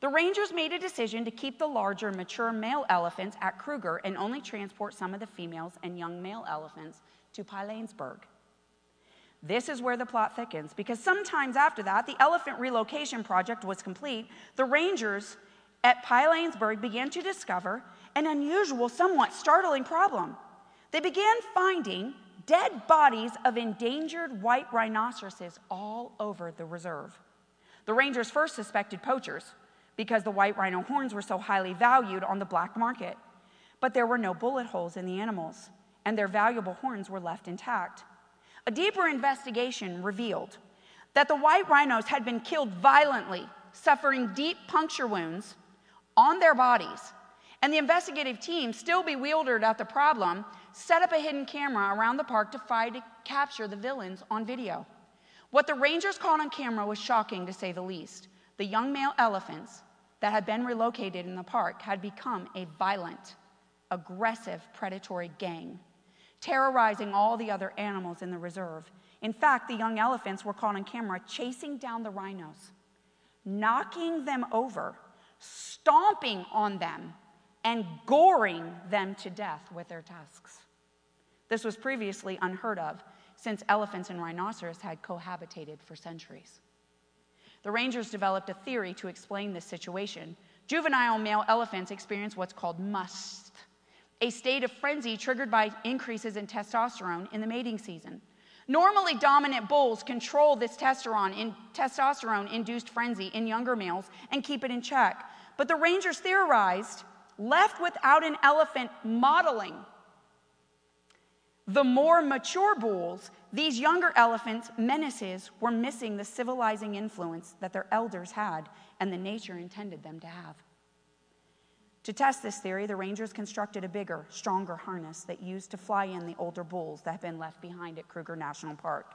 The rangers made a decision to keep the larger, mature male elephants at Kruger and only transport some of the females and young male elephants to Pilanesberg. This is where the plot thickens because sometimes after that, the elephant relocation project was complete. The rangers at Pilanesberg began to discover an unusual, somewhat startling problem. They began finding dead bodies of endangered white rhinoceroses all over the reserve. The rangers first suspected poachers because the white rhino horns were so highly valued on the black market. But there were no bullet holes in the animals, and their valuable horns were left intact. A deeper investigation revealed that the white rhinos had been killed violently, suffering deep puncture wounds on their bodies. And the investigative team, still bewildered at the problem, set up a hidden camera around the park to try to capture the villains on video. What the rangers caught on camera was shocking to say the least. The young male elephants that had been relocated in the park had become a violent, aggressive, predatory gang, terrorizing all the other animals in the reserve. In fact, the young elephants were caught on camera chasing down the rhinos, knocking them over, stomping on them, and goring them to death with their tusks. This was previously unheard of since elephants and rhinoceros had cohabitated for centuries. The rangers developed a theory to explain this situation. Juvenile male elephants experience what's called musth, a state of frenzy triggered by increases in testosterone in the mating season. Normally, dominant bulls control this testosterone induced frenzy in younger males and keep it in check. But the rangers theorized left without an elephant modeling the more mature bulls, these younger elephants' menaces were missing the civilizing influence that their elders had and the nature intended them to have. To test this theory, the rangers constructed a bigger, stronger harness that used to fly in the older bulls that had been left behind at Kruger National Park.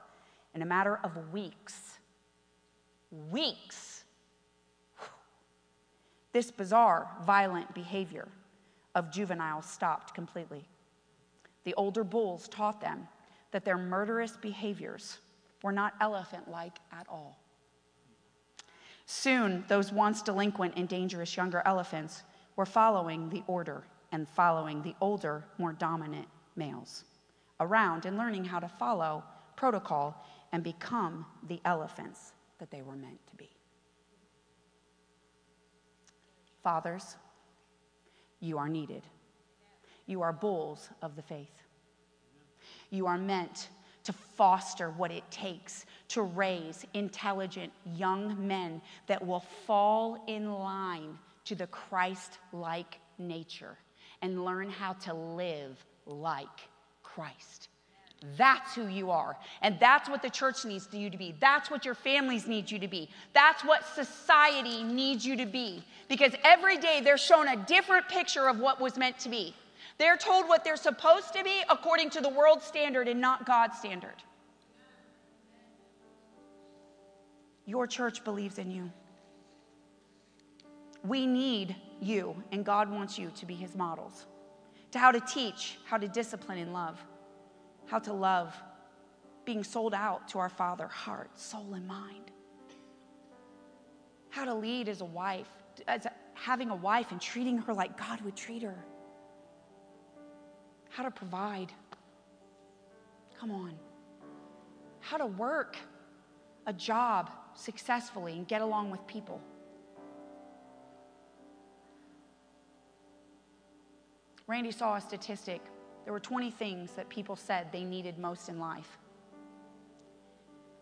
In a matter of weeks, weeks, this bizarre, violent behavior of juveniles stopped completely. The older bulls taught them that their murderous behaviors were not elephant like at all. Soon, those once delinquent and dangerous younger elephants were following the order and following the older, more dominant males around and learning how to follow protocol and become the elephants that they were meant to be. Fathers, you are needed. You are bulls of the faith. You are meant to foster what it takes to raise intelligent young men that will fall in line to the Christ like nature and learn how to live like Christ. That's who you are. And that's what the church needs you to be. That's what your families need you to be. That's what society needs you to be. Because every day they're shown a different picture of what was meant to be. They're told what they're supposed to be according to the world standard and not God's standard. Your church believes in you. We need you, and God wants you to be his models. To how to teach, how to discipline and love, how to love, being sold out to our Father, heart, soul, and mind. How to lead as a wife, as having a wife and treating her like God would treat her how to provide. Come on. How to work a job successfully and get along with people. Randy saw a statistic. There were 20 things that people said they needed most in life.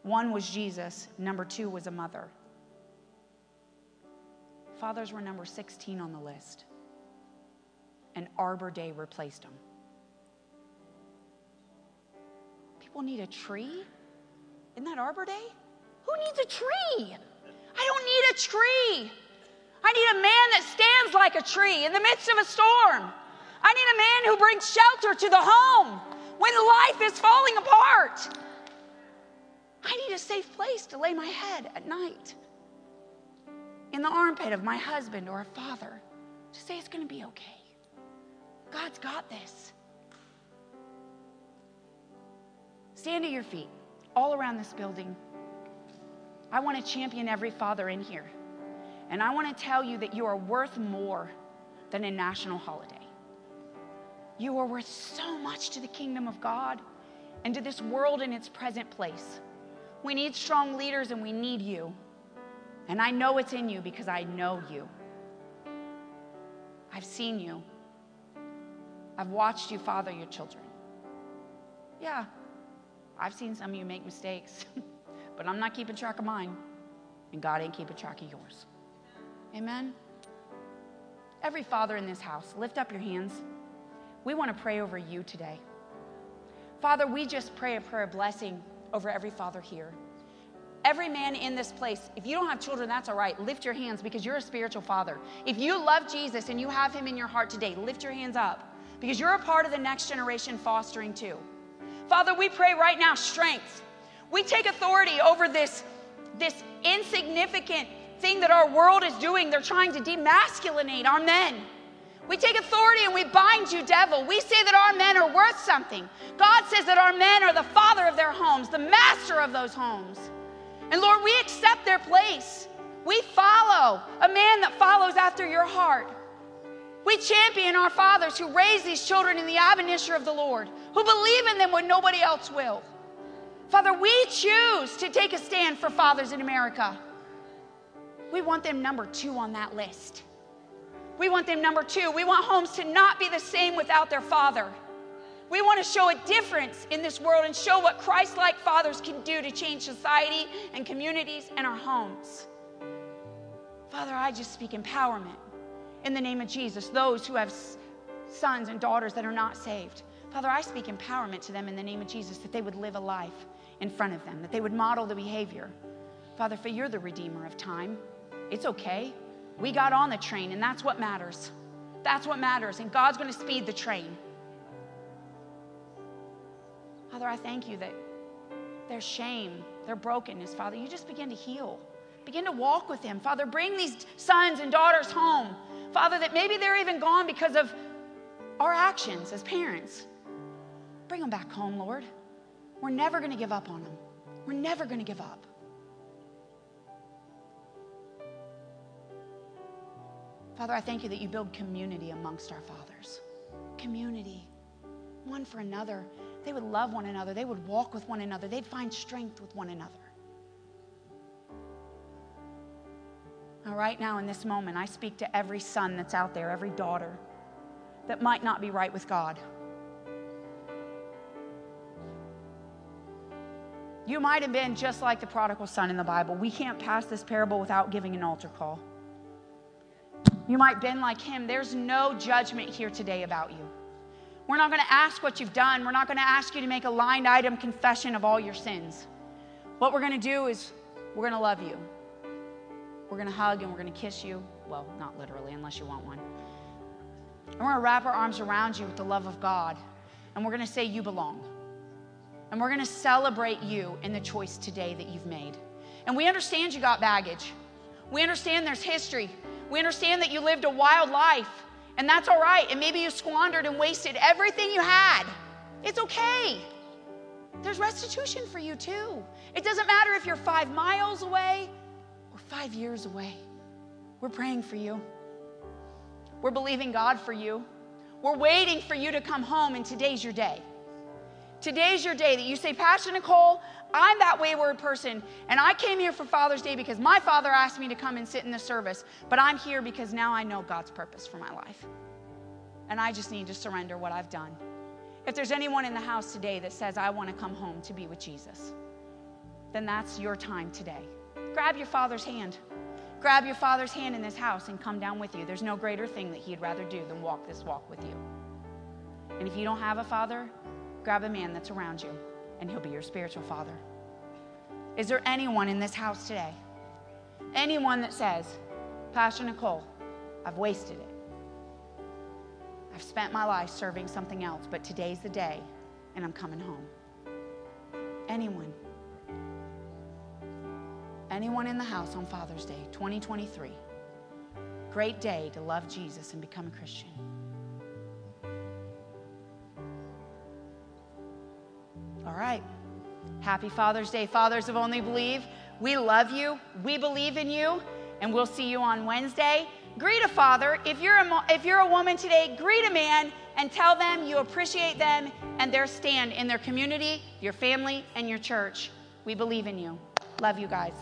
One was Jesus, number two was a mother. Fathers were number 16 on the list, and Arbor Day replaced them. people need a tree? Isn't that Arbor Day? Who needs a tree? I don't need a tree. I need a man that stands like a tree in the midst of a storm. I need a man who brings shelter to the home when life is falling apart. I need a safe place to lay my head at night in the armpit of my husband or a father to say it's going to be okay. God's got this. Stand at your feet all around this building. I want to champion every father in here. And I want to tell you that you are worth more than a national holiday. You are worth so much to the kingdom of God and to this world in its present place. We need strong leaders and we need you. And I know it's in you because I know you. I've seen you. I've watched you father your children. Yeah, I've seen some of you make mistakes, but I'm not keeping track of mine, and God ain't keeping track of yours. Amen? Every father in this house, lift up your hands. We want to pray over you today. Father, we just pray a prayer of blessing over every father here. Every man in this place, if you don't have children, that's all right. Lift your hands because you're a spiritual father. If you love Jesus and you have him in your heart today, lift your hands up because you're a part of the next generation fostering too. Father, we pray right now strength. We take authority over this, this insignificant thing that our world is doing. They're trying to demasculinate our men. We take authority and we bind you, devil. We say that our men are worth something. God says that our men are the father of their homes, the master of those homes. And Lord, we accept their place. We follow a man that follows after your heart. We champion our fathers who raise these children in the admonition of the Lord, who believe in them when nobody else will. Father, we choose to take a stand for fathers in America. We want them number two on that list. We want them number two. We want homes to not be the same without their father. We want to show a difference in this world and show what Christ like fathers can do to change society and communities and our homes. Father, I just speak empowerment in the name of Jesus. Those who have sons and daughters that are not saved. Father, I speak empowerment to them in the name of Jesus that they would live a life in front of them, that they would model the behavior. Father, for you're the redeemer of time. It's okay. We got on the train, and that's what matters. That's what matters. And God's going to speed the train. Father, I thank you that their shame, their brokenness, Father, you just begin to heal. Begin to walk with them. Father, bring these sons and daughters home. Father, that maybe they're even gone because of our actions as parents. Bring them back home, Lord. We're never going to give up on them. We're never going to give up. Father, I thank you that you build community amongst our fathers. Community, one for another. They would love one another, they would walk with one another, they'd find strength with one another. Now, right now, in this moment, I speak to every son that's out there, every daughter that might not be right with God. You might have been just like the prodigal son in the Bible. We can't pass this parable without giving an altar call. You might been like him. There's no judgment here today about you. We're not going to ask what you've done. We're not going to ask you to make a line item confession of all your sins. What we're going to do is we're going to love you. We're going to hug and we're going to kiss you. Well, not literally, unless you want one. And we're going to wrap our arms around you with the love of God. And we're going to say, You belong. And we're going to celebrate you in the choice today that you've made. And we understand you got baggage. We understand there's history. We understand that you lived a wild life. And that's all right. And maybe you squandered and wasted everything you had. It's okay. There's restitution for you too. It doesn't matter if you're five miles away or five years away. We're praying for you. We're believing God for you. We're waiting for you to come home, and today's your day. Today's your day that you say, Pastor Nicole, I'm that wayward person, and I came here for Father's Day because my father asked me to come and sit in the service, but I'm here because now I know God's purpose for my life. And I just need to surrender what I've done. If there's anyone in the house today that says, I want to come home to be with Jesus, then that's your time today. Grab your father's hand. Grab your father's hand in this house and come down with you. There's no greater thing that he'd rather do than walk this walk with you. And if you don't have a father, grab a man that's around you and he'll be your spiritual father. Is there anyone in this house today? Anyone that says, Pastor Nicole, I've wasted it. I've spent my life serving something else, but today's the day and I'm coming home. Anyone? Anyone in the house on Father's Day 2023? Great day to love Jesus and become a Christian. All right. Happy Father's Day, fathers of Only Believe. We love you. We believe in you. And we'll see you on Wednesday. Greet a father. If you're a, if you're a woman today, greet a man and tell them you appreciate them and their stand in their community, your family, and your church. We believe in you. Love you guys.